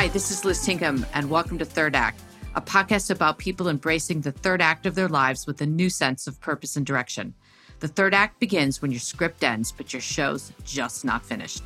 Hi, this is Liz Tinkham, and welcome to Third Act, a podcast about people embracing the third act of their lives with a new sense of purpose and direction. The third act begins when your script ends, but your show's just not finished.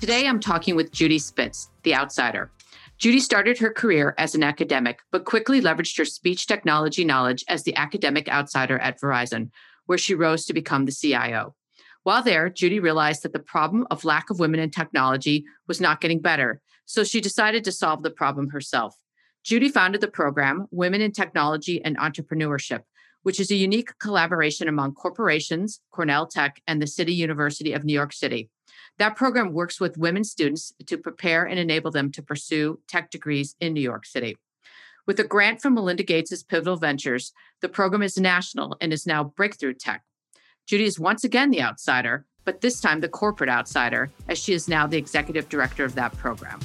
Today, I'm talking with Judy Spitz, the outsider. Judy started her career as an academic, but quickly leveraged her speech technology knowledge as the academic outsider at Verizon, where she rose to become the CIO. While there, Judy realized that the problem of lack of women in technology was not getting better, so she decided to solve the problem herself. Judy founded the program Women in Technology and Entrepreneurship, which is a unique collaboration among corporations, Cornell Tech, and the City University of New York City. That program works with women students to prepare and enable them to pursue tech degrees in New York City. With a grant from Melinda Gates' Pivotal Ventures, the program is national and is now Breakthrough Tech, Judy is once again the outsider, but this time the corporate outsider, as she is now the executive director of that program.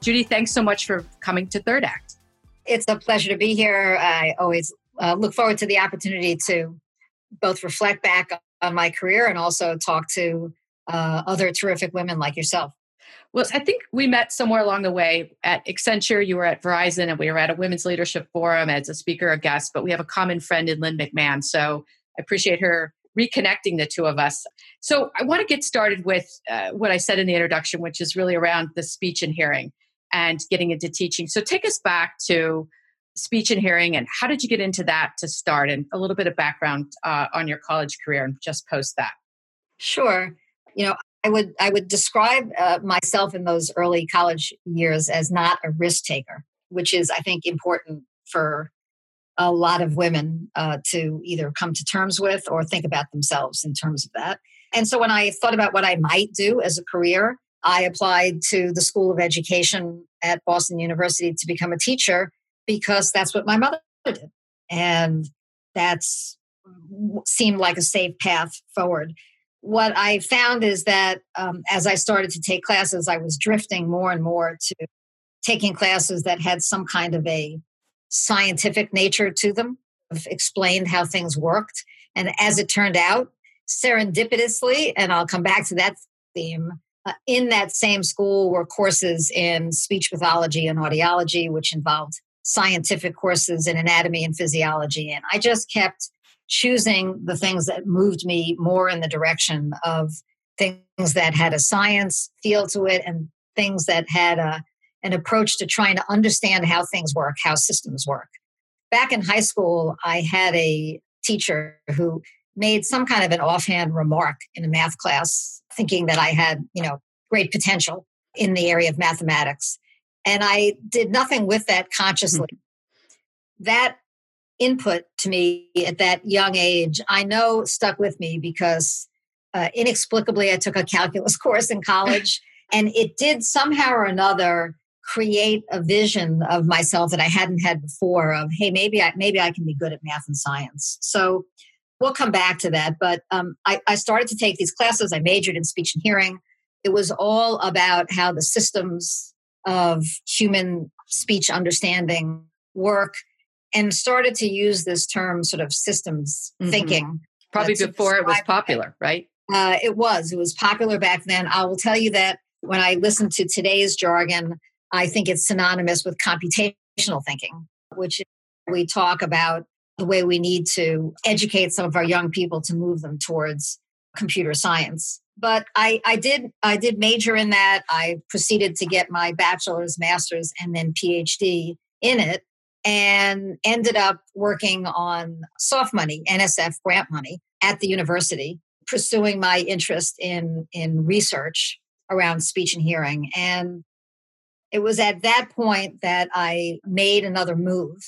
Judy, thanks so much for coming to Third Act. It's a pleasure to be here. I always uh, look forward to the opportunity to both reflect back on my career and also talk to uh, other terrific women like yourself. Well, I think we met somewhere along the way at Accenture. You were at Verizon, and we were at a women's leadership forum as a speaker, a guest. But we have a common friend in Lynn McMahon, so I appreciate her reconnecting the two of us. So I want to get started with uh, what I said in the introduction, which is really around the speech and hearing and getting into teaching. So take us back to speech and hearing, and how did you get into that to start, and a little bit of background uh, on your college career, and just post that. Sure. You know, I would I would describe uh, myself in those early college years as not a risk taker, which is I think important for a lot of women uh, to either come to terms with or think about themselves in terms of that. And so when I thought about what I might do as a career, I applied to the School of Education at Boston University to become a teacher because that's what my mother did, and that's seemed like a safe path forward what I found is that um, as I started to take classes, I was drifting more and more to taking classes that had some kind of a scientific nature to them, explained how things worked. And as it turned out, serendipitously, and I'll come back to that theme, uh, in that same school were courses in speech pathology and audiology, which involved scientific courses in anatomy and physiology. And I just kept choosing the things that moved me more in the direction of things that had a science feel to it and things that had a, an approach to trying to understand how things work, how systems work. Back in high school, I had a teacher who made some kind of an offhand remark in a math class, thinking that I had, you know, great potential in the area of mathematics. And I did nothing with that consciously. Mm-hmm. That input to me at that young age, I know stuck with me because uh, inexplicably I took a calculus course in college and it did somehow or another create a vision of myself that I hadn't had before of, hey, maybe I, maybe I can be good at math and science. So we'll come back to that. But um, I, I started to take these classes. I majored in speech and hearing. It was all about how the systems of human speech understanding work and started to use this term sort of systems mm-hmm. thinking. Probably before it was popular, right? Uh, it was. It was popular back then. I will tell you that when I listen to today's jargon, I think it's synonymous with computational thinking, which we talk about the way we need to educate some of our young people to move them towards computer science. But I, I did I did major in that. I proceeded to get my bachelor's, master's, and then PhD in it and ended up working on soft money, NSF grant money at the university, pursuing my interest in, in research around speech and hearing. And it was at that point that I made another move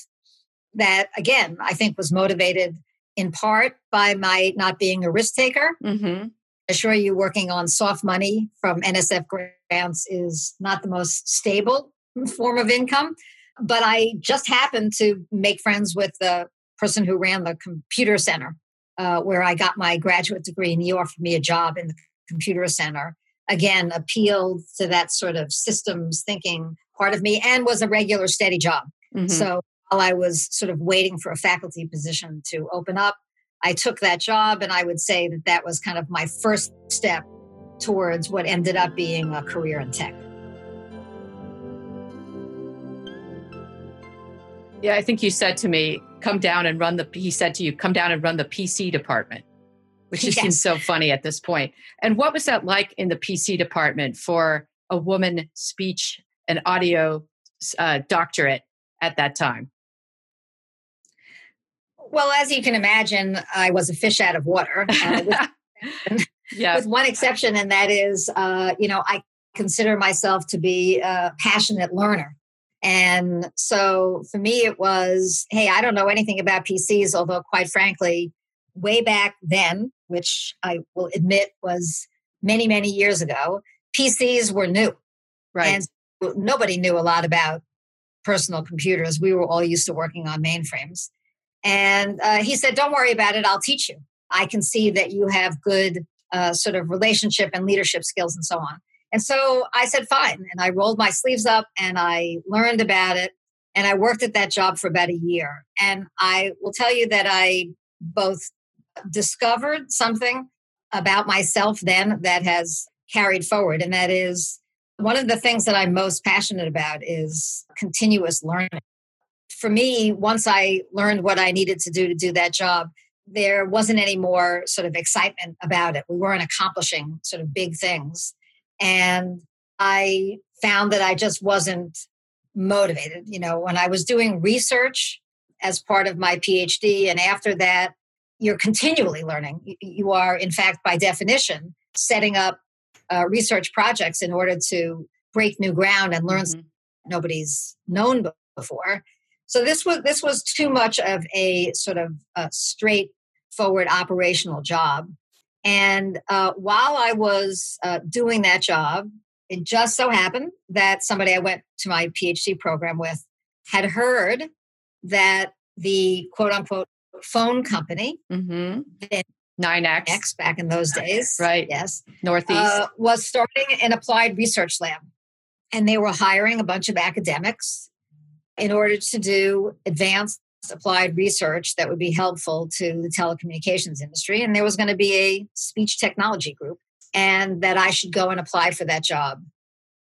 that, again, I think was motivated in part by my not being a risk taker. Mm-hmm. I assure you, working on soft money from NSF grants is not the most stable form of income. But I just happened to make friends with the person who ran the computer center, uh, where I got my graduate degree, and he offered me a job in the computer center. Again, appealed to that sort of systems thinking part of me and was a regular, steady job. Mm-hmm. So while I was sort of waiting for a faculty position to open up, I took that job, and I would say that that was kind of my first step towards what ended up being a career in tech. Yeah, I think you said to me, come down and run the, he said to you, come down and run the PC department, which just yes. seems so funny at this point. And what was that like in the PC department for a woman speech and audio uh, doctorate at that time? Well, as you can imagine, I was a fish out of water. Uh, with, yeah. with one exception, and that is, uh, you know, I consider myself to be a passionate learner. And so for me, it was, hey, I don't know anything about PCs, although quite frankly, way back then, which I will admit was many, many years ago, PCs were new. Right. And nobody knew a lot about personal computers. We were all used to working on mainframes. And uh, he said, Don't worry about it, I'll teach you. I can see that you have good uh, sort of relationship and leadership skills and so on. And so I said, Fine. And I rolled my sleeves up and I learned about it. And I worked at that job for about a year. And I will tell you that I both discovered something about myself then that has carried forward. And that is one of the things that I'm most passionate about is continuous learning. For me, once I learned what I needed to do to do that job, there wasn't any more sort of excitement about it. We weren't accomplishing sort of big things. And I found that I just wasn't motivated. You know, when I was doing research as part of my PhD, and after that, you're continually learning. You are, in fact, by definition, setting up uh, research projects in order to break new ground and learn mm-hmm. nobody's known before. So this was this was too much of a sort of a straightforward operational job. And uh, while I was uh, doing that job, it just so happened that somebody I went to my PhD program with had heard that the quote unquote phone company mm-hmm. NYNEX. X back in those days. Right. Yes. Northeast. Uh, was starting an applied research lab. And they were hiring a bunch of academics in order to do advanced applied research that would be helpful to the telecommunications industry. And there was going to be a speech technology group, and that I should go and apply for that job.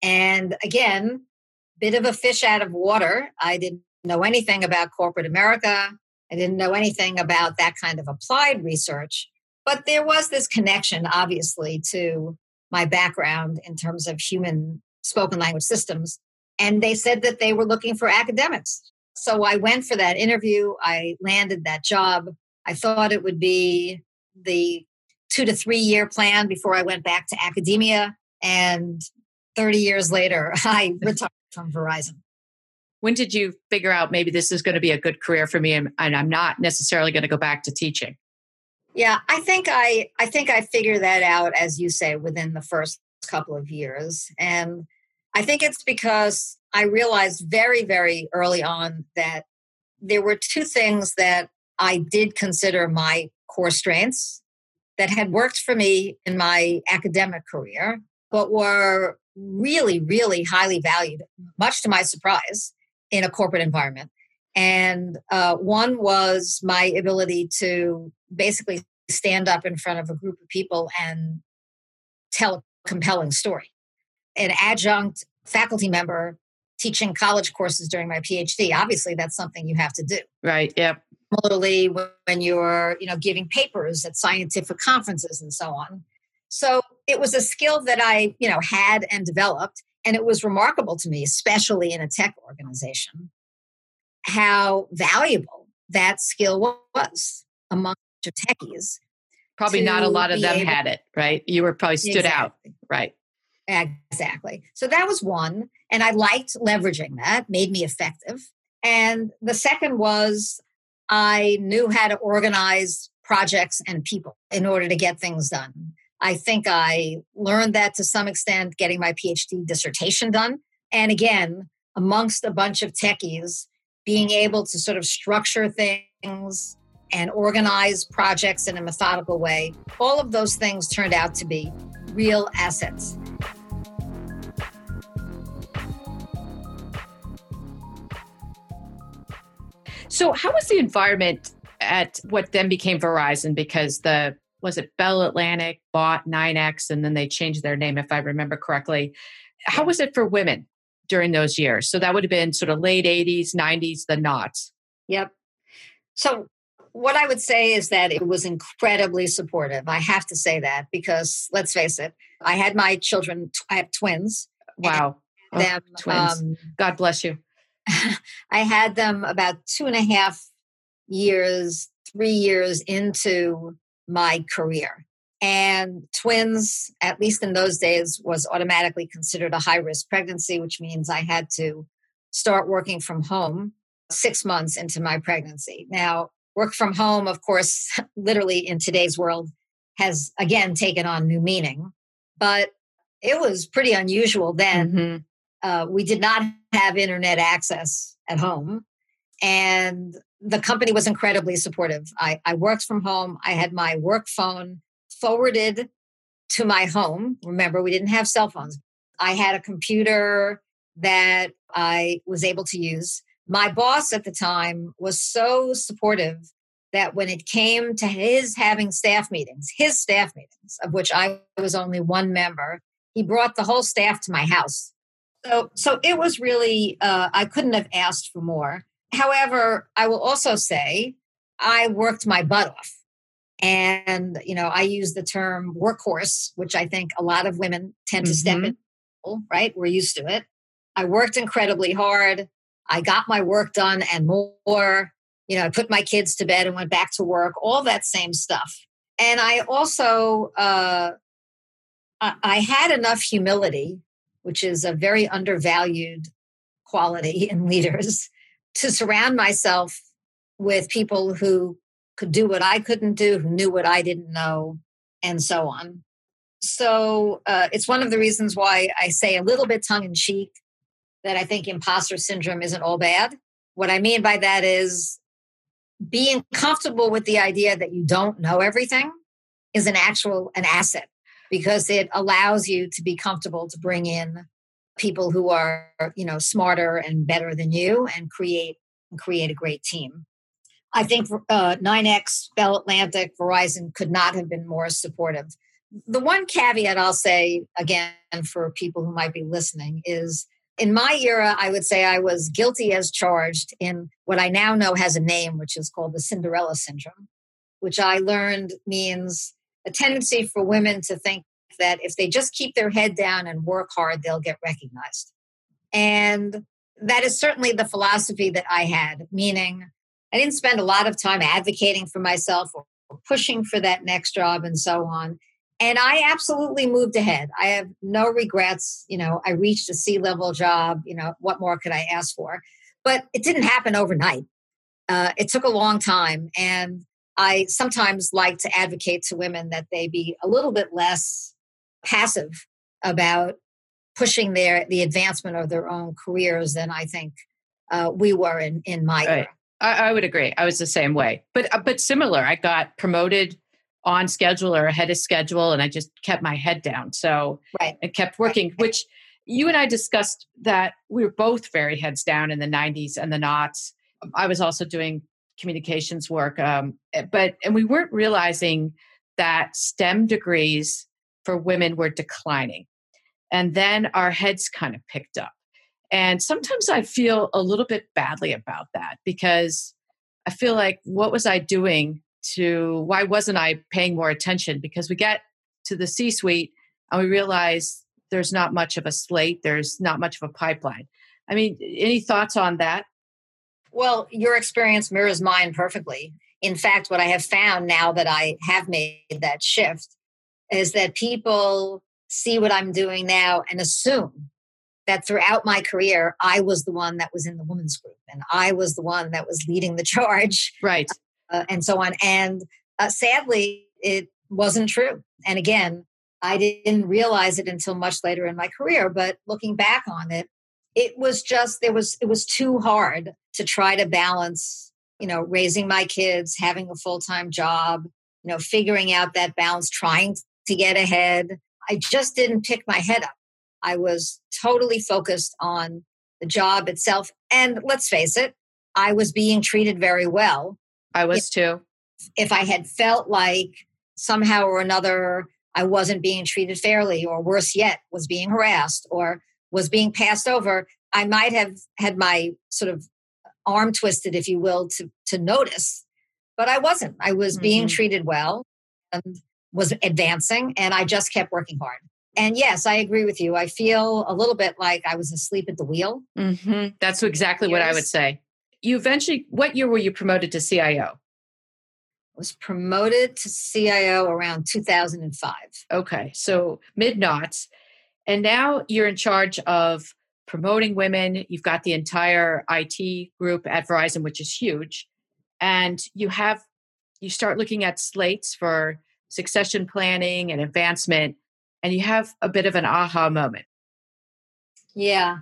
And again, bit of a fish out of water. I didn't know anything about corporate America. I didn't know anything about that kind of applied research, but there was this connection, obviously, to my background in terms of human spoken language systems. And they said that they were looking for academics. So I went for that interview. I landed that job. I thought it would be the two to three year plan before I went back to academia. And 30 years later, I retired from Verizon when did you figure out maybe this is going to be a good career for me and, and i'm not necessarily going to go back to teaching yeah i think i i think i figured that out as you say within the first couple of years and i think it's because i realized very very early on that there were two things that i did consider my core strengths that had worked for me in my academic career but were really really highly valued much to my surprise in a corporate environment. And uh, one was my ability to basically stand up in front of a group of people and tell a compelling story. An adjunct faculty member teaching college courses during my PhD, obviously that's something you have to do. Right. Yep. Similarly, when you're, you know, giving papers at scientific conferences and so on. So it was a skill that I, you know, had and developed. And it was remarkable to me, especially in a tech organization, how valuable that skill was among the techies. Probably not a lot of them able, had it, right? You were probably stood exactly. out, right? Exactly. So that was one. And I liked leveraging that, made me effective. And the second was I knew how to organize projects and people in order to get things done. I think I learned that to some extent getting my PhD dissertation done. And again, amongst a bunch of techies, being able to sort of structure things and organize projects in a methodical way, all of those things turned out to be real assets. So, how was the environment at what then became Verizon because the was it Bell Atlantic bought NYNEX and then they changed their name if I remember correctly. How was it for women during those years? So that would have been sort of late 80s, 90s, the knots. Yep. So what I would say is that it was incredibly supportive. I have to say that because let's face it, I had my children, I have twins. Wow. Oh, them, twins. Um, God bless you. I had them about two and a half years, three years into my career. And twins, at least in those days, was automatically considered a high risk pregnancy, which means I had to start working from home six months into my pregnancy. Now, work from home, of course, literally in today's world, has again taken on new meaning, but it was pretty unusual then. Mm-hmm. Uh, we did not have internet access at home. And the company was incredibly supportive. I, I worked from home. I had my work phone forwarded to my home. Remember, we didn't have cell phones. I had a computer that I was able to use. My boss at the time was so supportive that when it came to his having staff meetings, his staff meetings, of which I was only one member, he brought the whole staff to my house. So, so it was really, uh, I couldn't have asked for more. However, I will also say I worked my butt off. And, you know, I use the term workhorse, which I think a lot of women tend to step mm-hmm. in, right? We're used to it. I worked incredibly hard. I got my work done and more. You know, I put my kids to bed and went back to work, all that same stuff. And I also, uh, I had enough humility, which is a very undervalued quality in leaders, to surround myself with people who could do what I couldn't do, who knew what I didn't know, and so on. So uh, it's one of the reasons why I say a little bit tongue in cheek that I think imposter syndrome isn't all bad. What I mean by that is being comfortable with the idea that you don't know everything is an actual an asset because it allows you to be comfortable to bring in people who are you know smarter and better than you and create create a great team. I think uh, NYNEX bell atlantic verizon could not have been more supportive. The one caveat i'll say again for people who might be listening is in my era, I would say I was guilty as charged in what I now know has a name, which is called the Cinderella syndrome, which I learned means a tendency for women to think that if they just keep their head down and work hard, they'll get recognized. And that is certainly the philosophy that I had, meaning I didn't spend a lot of time advocating for myself or pushing for that next job and so on. And I absolutely moved ahead. I have no regrets. You know, I reached a C level job. You know, what more could I ask for? But it didn't happen overnight. Uh, it took a long time. And I sometimes like to advocate to women that they be a little bit less passive about pushing their the advancement of their own careers than I think uh, we were in in my right. era. I, I, would agree. I was the same way, but uh, but similar. I got promoted on schedule or ahead of schedule, and I just kept my head down. So right. I kept working, right. which you and I discussed that we were both very heads down in the 90s and the knots. I was also doing communications work, um, eh, but and we weren't realizing that STEM degrees for women were declining. And then our heads kind of picked up. And sometimes I feel a little bit badly about that because I feel like, what was I doing to, why wasn't I paying more attention? Because we get to the C suite and we realize there's not much of a slate, there's not much of a pipeline. I mean, any thoughts on that? Well, your experience mirrors mine perfectly. In fact, what I have found now that I have made that shift is that people see what I'm doing now and assume that throughout my career, I was the one that was in the women's group and I was the one that was leading the charge. Right. Uh, and so on. And uh, sadly, it wasn't true. And again, I didn't realize it until much later in my career. But looking back on it, it was just, there was, it was too hard to try to balance, you know, raising my kids, having a full time job, you know, figuring out that balance, trying to get ahead. I just didn't pick my head up. I was totally focused on the job itself. And let's face it, I was being treated very well. I was too. If I had felt like somehow or another I wasn't being treated fairly, or worse yet, was being harassed or was being passed over, I might have had my sort of arm twisted, if you will, to, to notice. But I wasn't. I was mm-hmm. being treated well and was advancing, and I just kept working hard. And yes, I agree with you. I feel a little bit like I was asleep at the wheel. Mm-hmm. That's exactly what I would say. You eventually, what year were you promoted to CIO? was promoted to CIO around 2005. Okay, so mid knots. And now you're in charge of promoting women. You've got the entire IT group at Verizon, which is huge. And you have, you start looking at slates for succession planning and advancement, and you have a bit of an aha moment. Yeah.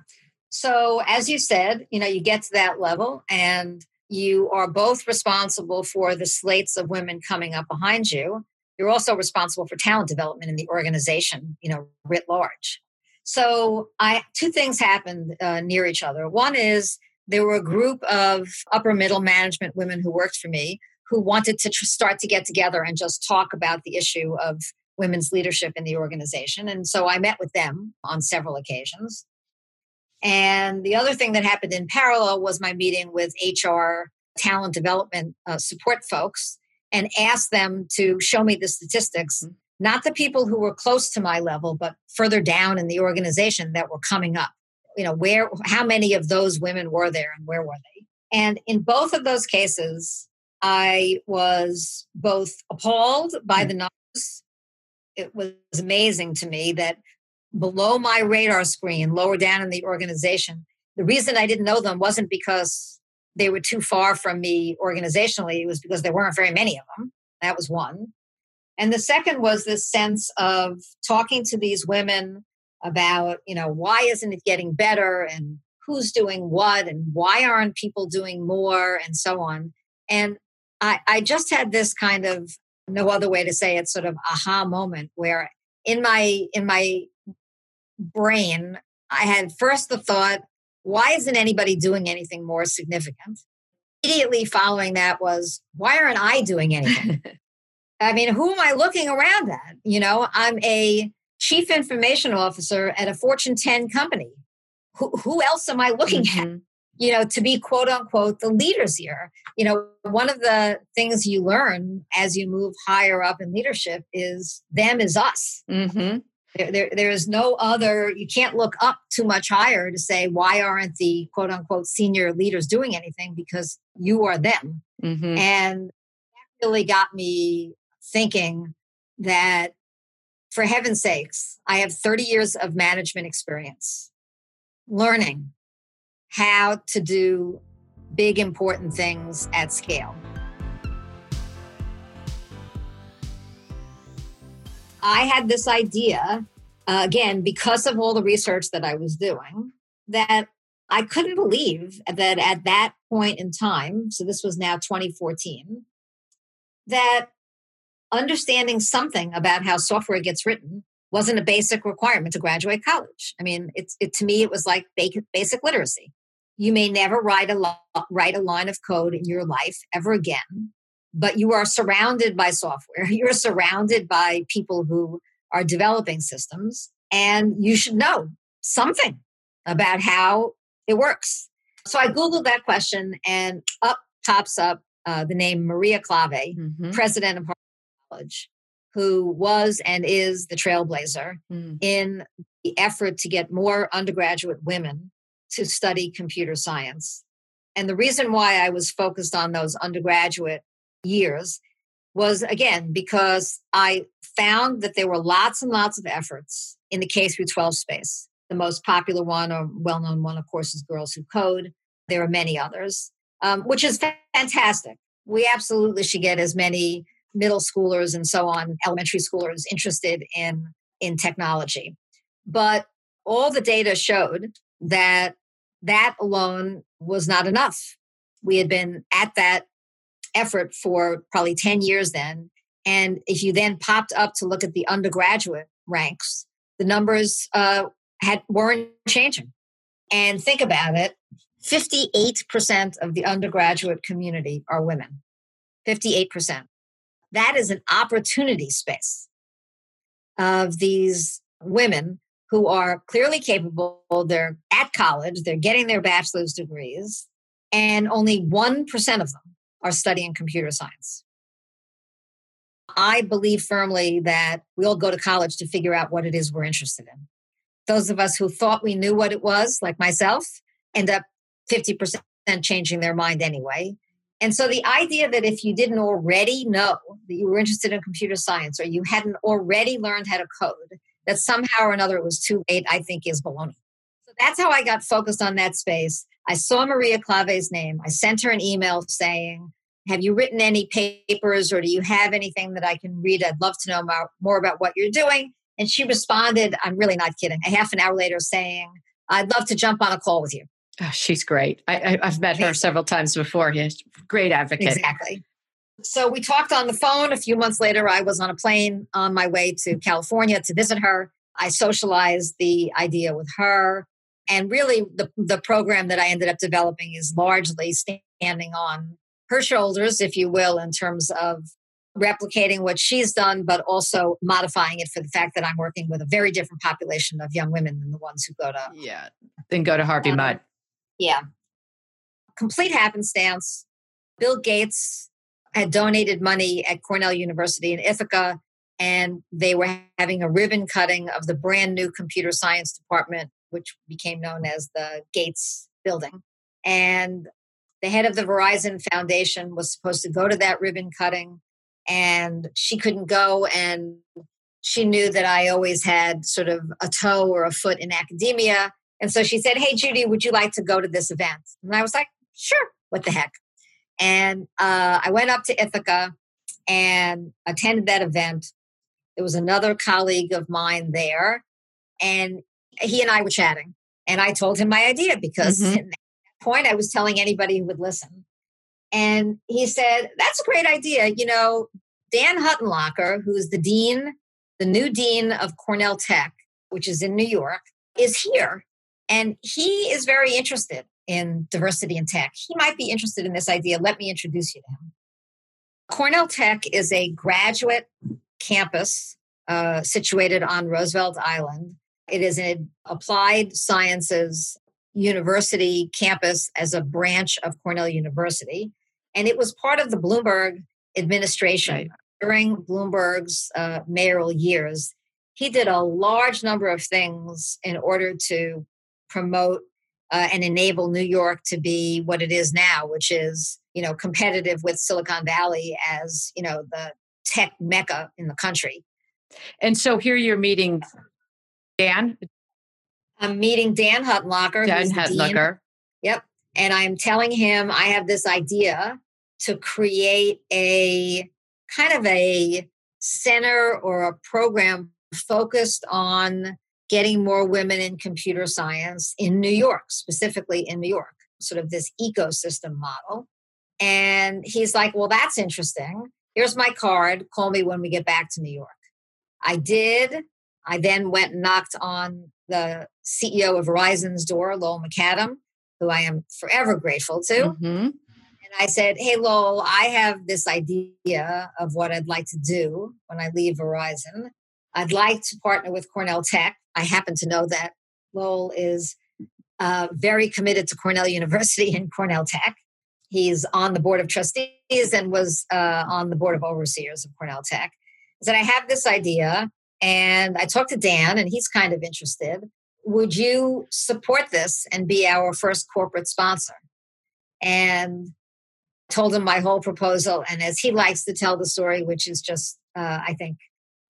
So, as you said, you know, you get to that level and you are both responsible for the slates of women coming up behind you. You're also responsible for talent development in the organization, you know, writ large. So I two things happened uh, near each other. One is there were a group of upper middle management women who worked for me who wanted to tr- start to get together and just talk about the issue of women's leadership in the organization. And so I met with them on several occasions. And the other thing that happened in parallel was my meeting with HR talent development uh, support folks and asked them to show me the statistics mm-hmm not the people who were close to my level, but further down in the organization that were coming up. You know, where, how many of those women were there and where were they? And in both of those cases, I was both appalled by mm. the numbers. It was amazing to me that below my radar screen, lower down in the organization, the reason I didn't know them wasn't because they were too far from me organizationally, it was because there weren't very many of them. That was one. And the second was this sense of talking to these women about, you know, why isn't it getting better and who's doing what and why aren't people doing more and so on. And I, I just had this kind of no other way to say it sort of aha moment where in my in my brain I had first the thought, why isn't anybody doing anything more significant? Immediately following that was, why aren't I doing anything? I mean, who am I looking around at? You know, I'm a chief information officer at a Fortune 10 company. Who, who else am I looking mm-hmm. at? You know, to be quote unquote the leaders here. You know, one of the things you learn as you move higher up in leadership is them is us. Mm-hmm. There, there, there is no other, you can't look up too much higher to say, why aren't the quote unquote senior leaders doing anything? Because you are them. Mm-hmm. And that really got me thinking that for heaven's sakes, I have 30 years of management experience learning how to do big, important things at scale. I had this idea, uh, again, because of all the research that I was doing, that I couldn't believe that at that point in time, so this was now 2014, that understanding something about how software gets written wasn't a basic requirement to graduate college. I mean, it's it to me it was like basic literacy. You may never write a lo- write a line of code in your life ever again, but you are surrounded by software. You're surrounded by people who are developing systems, and you should know something about how it works. So I googled that question, and up pops up uh, the name Maria Klawe, mm-hmm. president of Harvard College, who was and is the trailblazer mm. in the effort to get more undergraduate women to study computer science. And the reason why I was focused on those undergraduate years was again because I found that there were lots and lots of efforts in the K through 12 space. The most popular one or well known one, of course, is Girls Who Code. There are many others, um, which is fantastic. We absolutely should get as many middle schoolers and so on, elementary schoolers interested in, in technology. But all the data showed that that alone was not enough. We had been at that effort for probably 10 years then. And if you then popped up to look at the undergraduate ranks, the numbers uh, had weren't changing. And think about it 58% of the undergraduate community are women. 58%. That is an opportunity space of these women who are clearly capable. They're at college, they're getting their bachelor's degrees, and only 1% of them are studying computer science. I believe firmly that we all go to college to figure out what it is we're interested in. Those of us who thought we knew what it was, like myself, end up 50% changing their mind anyway. And so the idea that if you didn't already know that you were interested in computer science or you hadn't already learned how to code, that somehow or another it was too late, I think is baloney. So that's how I got focused on that space. I saw Maria Klawe's name. I sent her an email saying, have you written any papers or do you have anything that I can read? I'd love to know more, more about what you're doing. And she responded, I'm really not kidding, a half an hour later saying, I'd love to jump on a call with you. Oh, she's great. I, have met her several times before. Yes, great advocate. Exactly. So we talked on the phone. A few months later, I was on a plane on my way to California to visit her. I socialized the idea with her. And really, the, the program that I ended up developing is largely standing on her shoulders, if you will, in terms of replicating what she's done, but also modifying it for the fact that I'm working with a very different population of young women than the ones who go to yeah, then go to Harvey um, Mudd. Yeah, complete happenstance. Bill Gates had donated money at Cornell University in Ithaca, and they were having a ribbon cutting of the brand new computer science department, which became known as the Gates Building. And the head of the Verizon Foundation was supposed to go to that ribbon cutting, and she couldn't go. And she knew that I always had sort of a toe or a foot in academia. And so she said, Hey, Judy, would you like to go to this event? And I was like, Sure, what the heck? And uh, I went up to Ithaca and attended that event. There was another colleague of mine there, and he and I were chatting. And I told him my idea because mm-hmm point I was telling anybody who would listen. And he said, That's a great idea. You know, Dan Huttenlocher, who's the dean, the new dean of Cornell Tech, which is in New York, is here. And he is very interested in diversity in tech. He might be interested in this idea. Let me introduce you to him. Cornell Tech is a graduate campus uh, situated on Roosevelt Island. It is an applied sciences University campus as a branch of Cornell University. And it was part of the Bloomberg administration right. during Bloomberg's uh, mayoral years. He did a large number of things in order to promote uh, and enable New York to be what it is now, which is you know competitive with Silicon Valley as you know the tech mecca in the country. And so here you're meeting Dan. I'm meeting Dan Huttenlocher. Dan Huttenlocher. Yep. And I'm telling him I have this idea to create a kind of a center or a program focused on getting more women in computer science in New York, specifically in New York, sort of this ecosystem model. And he's like, Well, that's interesting. Here's my card. Call me when we get back to New York. I did. I then went and knocked on the CEO of Verizon's door, Lowell McAdam, who I am forever grateful to. Mm-hmm. And I said, Hey, Lowell, I have this idea of what I'd like to do when I leave Verizon. I'd like to partner with Cornell Tech. I happen to know that Lowell is uh, very committed to Cornell University and Cornell Tech. He's on the board of trustees and was uh, on the board of overseers of Cornell Tech. Said, I have this idea. And I talked to Dan, and he's kind of interested. Would you support this and be our first corporate sponsor? And told him my whole proposal. And as he likes to tell the story, which is just, uh, I think,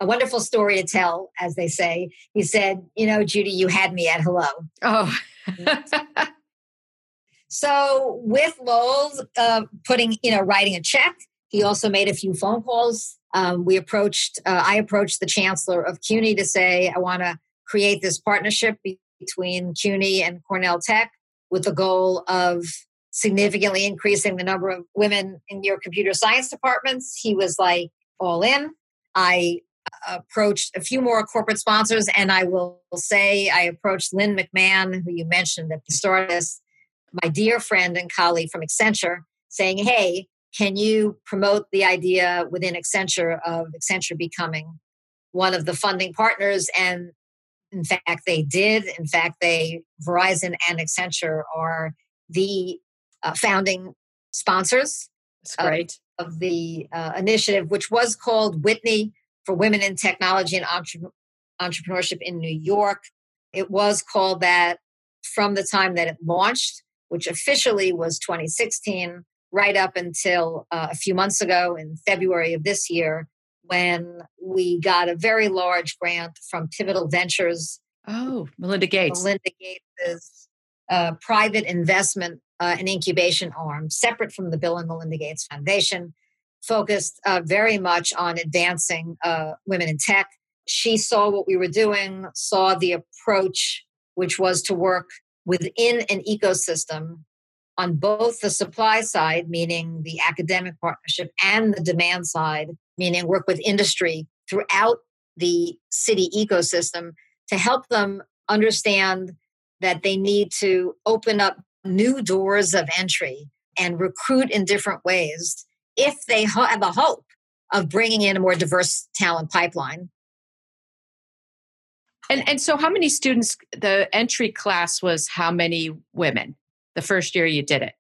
a wonderful story to tell, as they say, he said, You know, Judy, you had me at hello. Oh. so with Lowell's uh, putting, you know, writing a check, he also made a few phone calls um, we approached, uh, I approached the chancellor of CUNY to say, I want to create this partnership between CUNY and Cornell Tech with the goal of significantly increasing the number of women in your computer science departments. He was like, all in. I approached a few more corporate sponsors, and I will say I approached Lynn McMahon, who you mentioned at the start of this, my dear friend and colleague from Accenture, saying, Hey, can you promote the idea within Accenture of Accenture becoming one of the funding partners? And in fact, they did. In fact, they Verizon and Accenture are the uh, founding sponsors. Of, of the uh, initiative, which was called WiTNY for Women in Technology and Entre- Entrepreneurship in New York. It was called that from the time that it launched, which officially was 2016 right up until uh, a few months ago in February of this year when we got a very large grant from Pivotal Ventures. Oh, Melinda Gates. Melinda Gates' uh, private investment uh, and incubation arm, separate from the Bill and Melinda Gates Foundation, focused uh, very much on advancing uh, women in tech. She saw what we were doing, saw the approach, which was to work within an ecosystem on both the supply side, meaning the academic partnership, and the demand side, meaning work with industry throughout the city ecosystem to help them understand that they need to open up new doors of entry and recruit in different ways if they have a hope of bringing in a more diverse talent pipeline. And and so how many students the entry class was how many women? The first year you did it?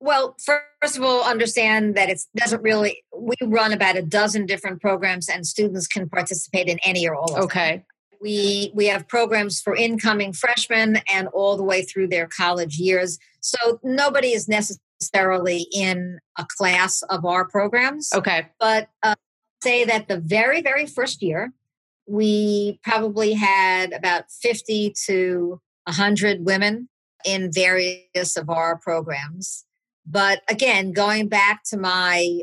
Well, first of all, understand that it doesn't really. We run about a dozen different programs, and students can participate in any or all of okay. them. We we have programs for incoming freshmen and all the way through their college years. So nobody is necessarily in a class of our programs. Okay, but uh, say that the very very first year, we probably had about fifty to hundred women in various of our programs. But again, going back to my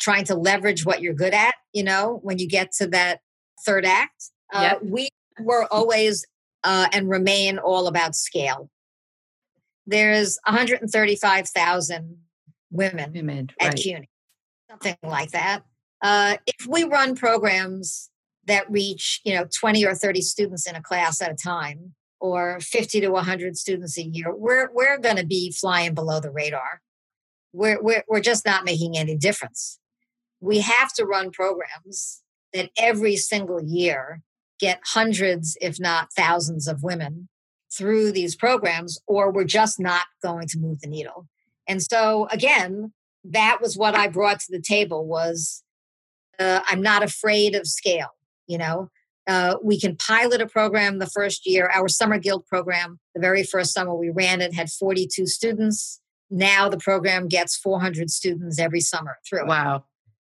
trying to leverage what you're good at, you know, when you get to that third act, uh, yep. we were always uh, and remain all about scale. There's 135,000 women, women at right. CUNY, something like that. Uh, if we run programs that reach, you know, 20 or 30 students in a class at a time, or 50 to 100 students a year, we're, we're going to be flying below the radar. We're, we're, we're just not making any difference. We have to run programs that every single year get hundreds, if not thousands, of women through these programs, or we're just not going to move the needle. And so, again, that was what I brought to the table was uh, I'm not afraid of scale. You know, uh, we can pilot a program the first year. Our Summer Guild program, the very first summer we ran it, had 42 students. Now the program gets 400 students every summer through it. Wow.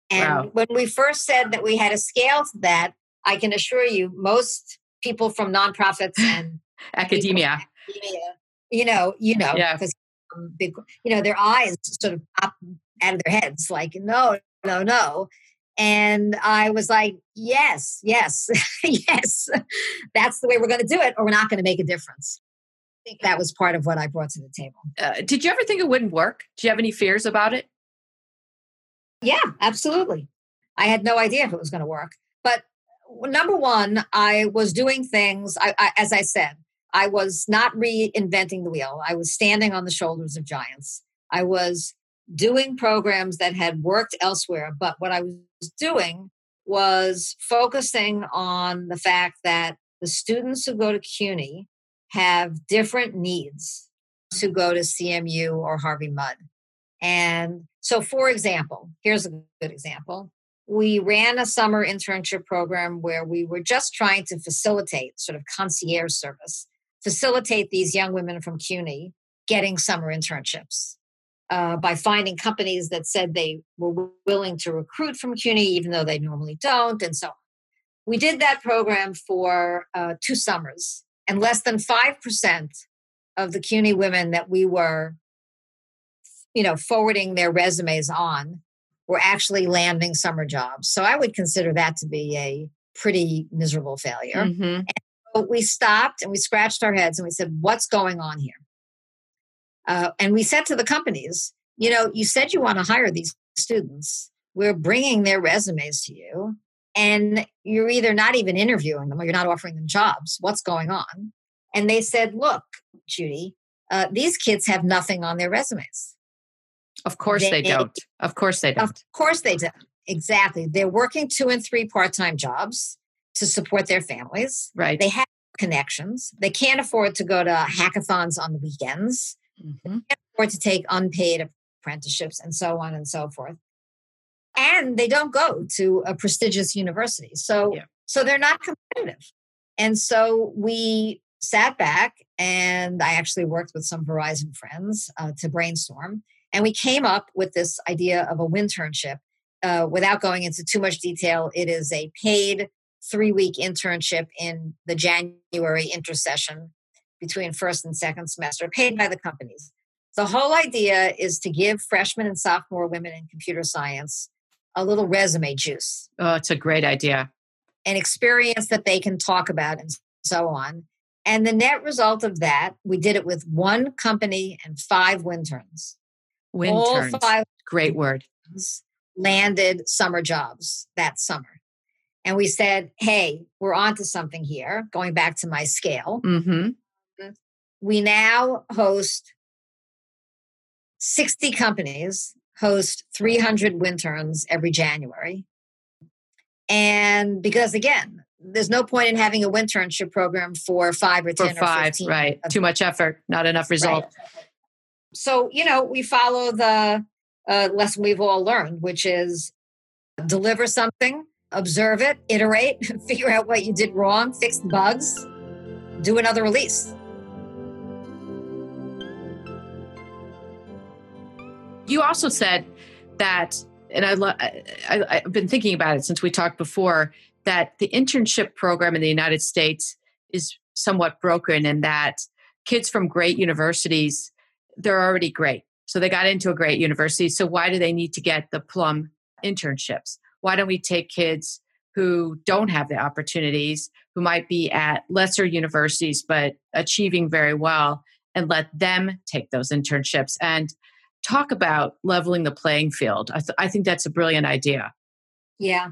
And wow. when we first said that we had a scale to that, I can assure you, most people from nonprofits and academia, academia, you know, you know, because yeah. um, you know, their eyes sort of pop out of their heads, like, no, no, no. And I was like, yes, yes, yes, that's the way we're going to do it, or we're not going to make a difference. I think that was part of what I brought to the table. Uh, did you ever think it wouldn't work? Do you have any fears about it? Yeah, absolutely. I had no idea if it was going to work. But number one, I was doing things, I, I, as I said, I was not reinventing the wheel. I was standing on the shoulders of giants. I was doing programs that had worked elsewhere. But what I was doing was focusing on the fact that the students who go to CUNY have different needs to go to CMU or Harvey Mudd. And so, for example, here's a good example. We ran a summer internship program where we were just trying to facilitate sort of concierge service, facilitate these young women from CUNY getting summer internships uh, by finding companies that said they were willing to recruit from CUNY, even though they normally don't, and so on. We did that program for uh, two summers, and less than 5% of the CUNY women that we were, you know, forwarding their resumes on were actually landing summer jobs. So I would consider that to be a pretty miserable failure. Mm-hmm. So we stopped and we scratched our heads and we said, what's going on here? Uh, and we said to the companies, you know, you said you want to hire these students. We're bringing their resumes to you, and you're either not even interviewing them or you're not offering them jobs. What's going on? And they said, look, Judy, uh, these kids have nothing on their resumes. Of course they, they don't. Of course they don't. Of course they don't. Exactly. They're working two and three part time jobs to support their families. Right. They have connections. They can't afford to go to hackathons on the weekends. Mm-hmm. Afford to take unpaid apprenticeships and so on and so forth. And they don't go to a prestigious university. So yeah. so they're not competitive. And so we sat back and I actually worked with some Verizon friends uh, to brainstorm. And we came up with this idea of a winternship. Uh, without going into too much detail, it is a paid three week internship in the January intersession between first and second semester, paid by the companies. The whole idea is to give freshmen and sophomore women in computer science a little resume juice. Oh, it's a great idea. An experience that they can talk about and so on. And the net result of that, we did it with one company and five winterns. Winterns. All five Great word. Landed summer jobs that summer. And we said, hey, we're onto something here, going back to my scale. Mm-hmm. We now host 60 companies, host 300 winterns every January. And because again, there's no point in having a winternship program for five or 10 for five, or 15. Right. Too much effort, not enough result. Right. So, you know, we follow the uh, lesson we've all learned, which is deliver something, observe it, iterate, figure out what you did wrong, fix the bugs, do another release. You also said that, and I, lo- I, I've been thinking about it since we talked before, that the internship program in the United States is somewhat broken and that kids from great universities, they're already great. So they got into a great university. So why do they need to get the plum internships? why don't we take kids who don't have the opportunities, who might be at lesser universities but achieving very well, and let them take those internships and talk about leveling the playing field? I, th- I think that's a brilliant idea. Yeah.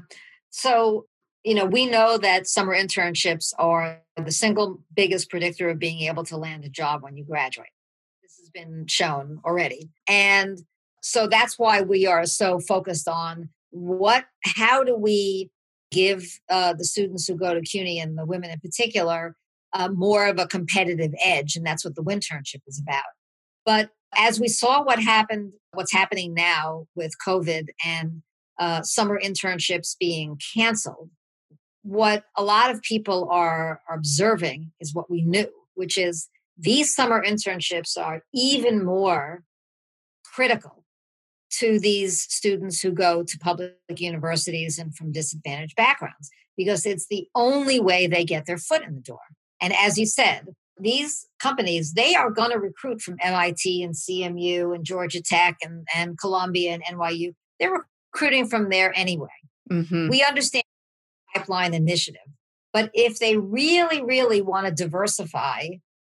So, you know, we know that summer internships are the single biggest predictor of being able to land a job when you graduate. This has been shown already. And so that's why we are so focused on what how do we give uh, the students who go to cuny and the women in particular uh, more of a competitive edge and that's what the internship is about but as we saw what happened what's happening now with covid and uh, summer internships being canceled what a lot of people are observing is what we knew which is these summer internships are even more critical to these students who go to public universities and from disadvantaged backgrounds because it's the only way they get their foot in the door. And as you said, these companies, they are going to recruit from MIT and CMU and Georgia Tech and, and Columbia and NYU. They're recruiting from there anyway. Mm-hmm. We understand pipeline initiative. But if they really, really want to diversify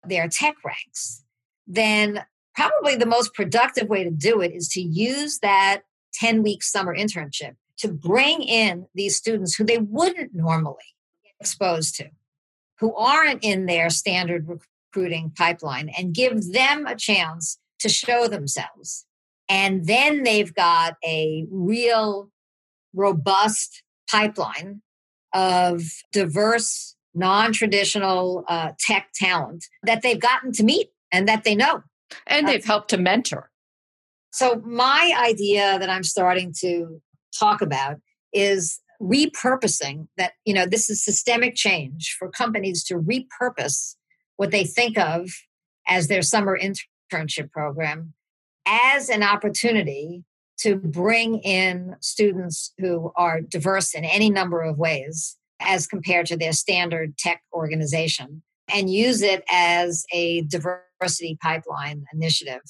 their tech ranks, then probably the most productive way to do it is to use that 10 week summer internship to bring in these students who they wouldn't normally get exposed to, who aren't in their standard recruiting pipeline, and give them a chance to show themselves. And then they've got a real robust pipeline of diverse, non traditional uh, tech talent that they've gotten to meet and that they know. And they've helped to mentor. So, my idea that I'm starting to talk about is repurposing that, you know, this is systemic change for companies to repurpose what they think of as their summer internship program as an opportunity to bring in students who are diverse in any number of ways as compared to their standard tech organization and use it as a diversity pipeline initiative.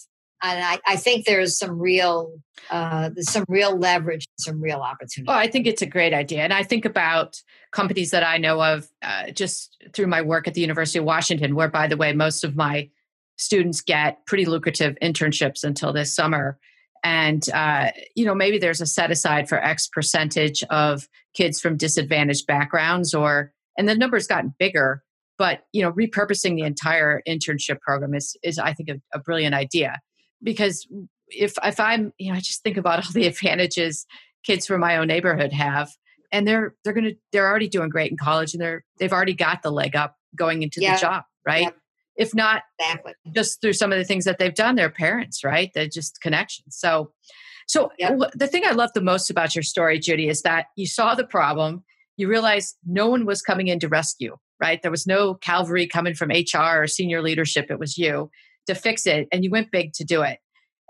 And I, I think there's some real uh, there's some real leverage, some real opportunity. Oh, I think it's a great idea, and I think about companies that I know of uh, just through my work at the University of Washington, where, by the way, most of my students get pretty lucrative internships until this summer. And uh, you know maybe there's a set aside for x percentage of kids from disadvantaged backgrounds or and the number's gotten bigger but you know, repurposing the entire internship program is is I think a, a brilliant idea because if if I'm, you know, I just think about all the advantages kids from my own neighborhood have, and they're they're gonna they're already doing great in college, and they're they've already got the leg up going into the job, right? If not exactly. just through some of the things that they've done, their parents, right? They're just connections. So, so the thing I love the most about your story, Judy, is that you saw the problem, you realized no one was coming in to rescue, right? There was no cavalry coming from HR or senior leadership. It was you to fix it, and you went big to do it.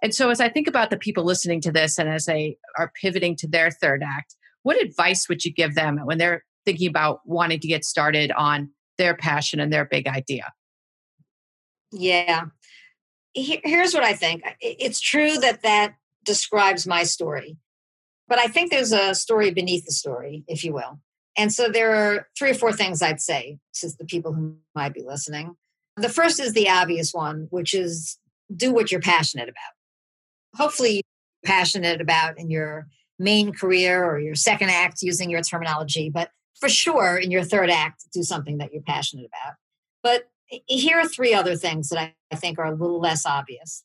And so, as I think about the people listening to this and as they are pivoting to their third act, what advice would you give them when they're thinking about wanting to get started on their passion and their big idea? Yeah. Here's what I think it's true that that describes my story, but I think there's a story beneath the story, if you will. And so there are three or four things I'd say to the people who might be listening. The first is the obvious one, which is do what you're passionate about. Hopefully passionate about in your main career or your second act using your terminology but for sure in your third act do something that you're passionate about. But here are three other things that i, I think are a little less obvious.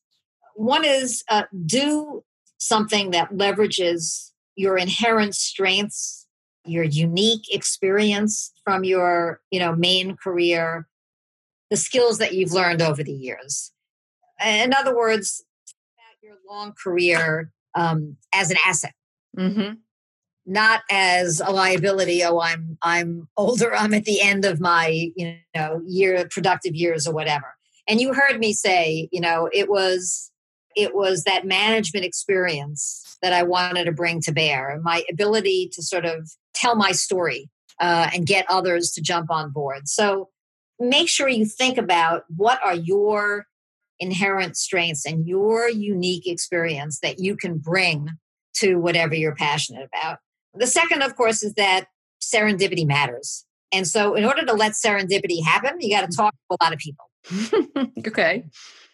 One is uh, do something that leverages your inherent strengths your unique experience from your you know main career the skills that you've learned over the years in other words your long career um, as an asset, mm-hmm. not as a liability. Oh, I'm I'm older. I'm at the end of my you know year productive years or whatever. And you heard me say, you know, it was it was that management experience that I wanted to bring to bear, and my ability to sort of tell my story uh, and get others to jump on board. So make sure you think about what are your inherent strengths and your unique experience that you can bring to whatever you're passionate about. The second, of course, is that serendipity matters. And so, in order to let serendipity happen, you got to talk to a lot of people. okay.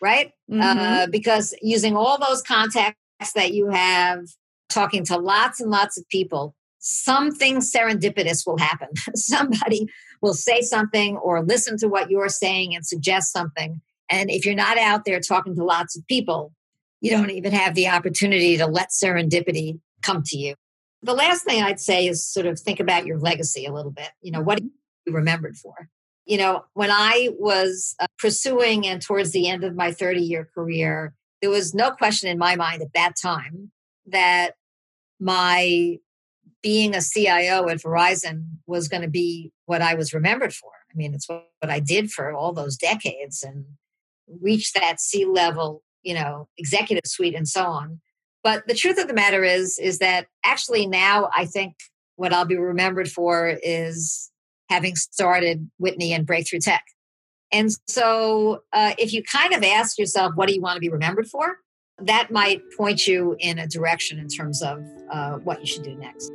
Right? Mm-hmm. Uh, because using all those contacts that you have, talking to lots and lots of people, something serendipitous will happen. Somebody will say something or listen to what you're saying and suggest something and if you're not out there talking to lots of people, you don't even have the opportunity to let serendipity come to you. The last thing I'd say is sort of think about your legacy a little bit. You know, what are you remembered for? You know, when I was uh, pursuing and towards the end of my 30 year career, there was no question in my mind at that time that my being a CIO at Verizon was going to be what I was remembered for. I mean, it's what, I did for all those decades. And reach that C level, you know, executive suite and so on. But the truth of the matter is, is that actually now I think what I'll be remembered for is having started WiTNY and Breakthrough Tech. And so uh, if you kind of ask yourself, what do you want to be remembered for? That might point you in a direction in terms of uh, what you should do next.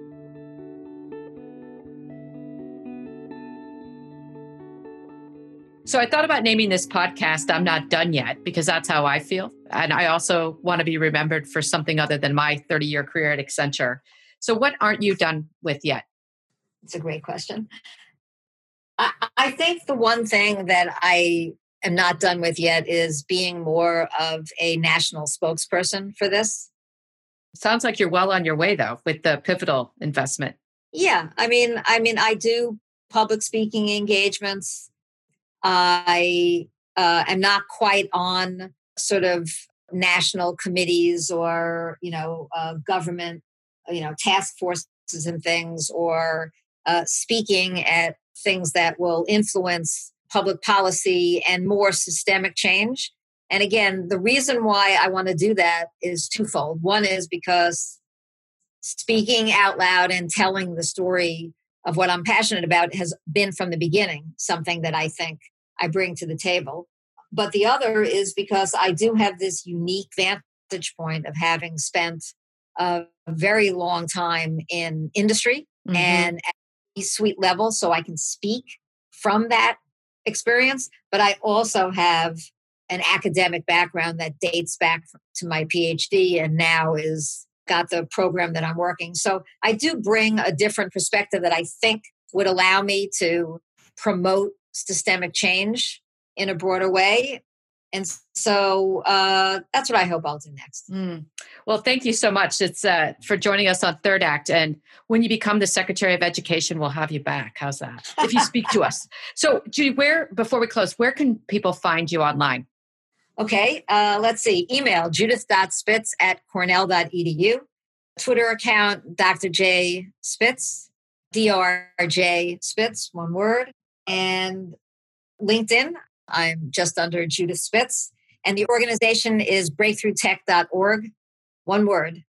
So I thought about naming this podcast I'm Not Done Yet because that's how I feel. And I also want to be remembered for something other than my 30 year career at Accenture. So, what aren't you done with yet? It's a great question. I, I think the one thing that I am not done with yet is being more of a national spokesperson for this. Sounds like you're well on your way though with the pivotal investment. Yeah, I mean, I mean, I do public speaking engagements. I uh, am not quite on sort of national committees or you know uh, government you know task forces and things or uh, speaking at things that will influence public policy and more systemic change. And again the reason why i want to do that is twofold. One is because speaking out loud and telling the story of what I'm passionate about has been from the beginning something that I think I bring to the table. But the other is because I do have this unique vantage point of having spent a very long time in industry mm-hmm. and at a suite level, so I can speak from that experience. But I also have an academic background that dates back to my PhD and now is got the program that I'm working. So I do bring a different perspective that I think would allow me to promote systemic change in a broader way. And so uh, that's what I hope I'll do next. Mm. Well, thank you so much. It's uh, for joining us on Third Act. And when you become the Secretary of Education, we'll have you back. How's that? If you speak to us. So, Judy, where before we close, where can people find you online? Okay, uh, let's see. Email judith.spitz at cornell.edu. Twitter account Dr. J Spitz, D R J Spitz, one word. And LinkedIn, I'm just under Judith Spitz. And the organization is breakthroughtech.org. One word,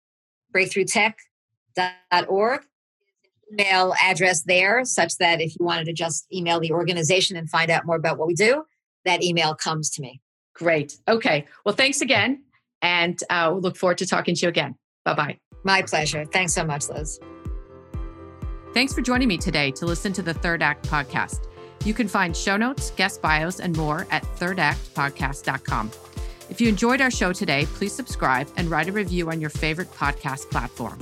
breakthroughtech.org. Email address there, such that if you wanted to just email the organization and find out more about what we do, that email comes to me. Great. Okay. Well, thanks again. And uh, we'll look forward to talking to you again. Bye bye. My pleasure. Thanks so much, Liz. Thanks for joining me today to listen to the Third Act podcast. You can find show notes, guest bios, and more at thirdactpodcast.com. If you enjoyed our show today, please subscribe and write a review on your favorite podcast platform.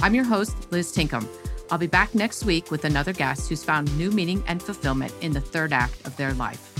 I'm your host, Liz Tinkham. I'll be back next week with another guest who's found new meaning and fulfillment in the third act of their life.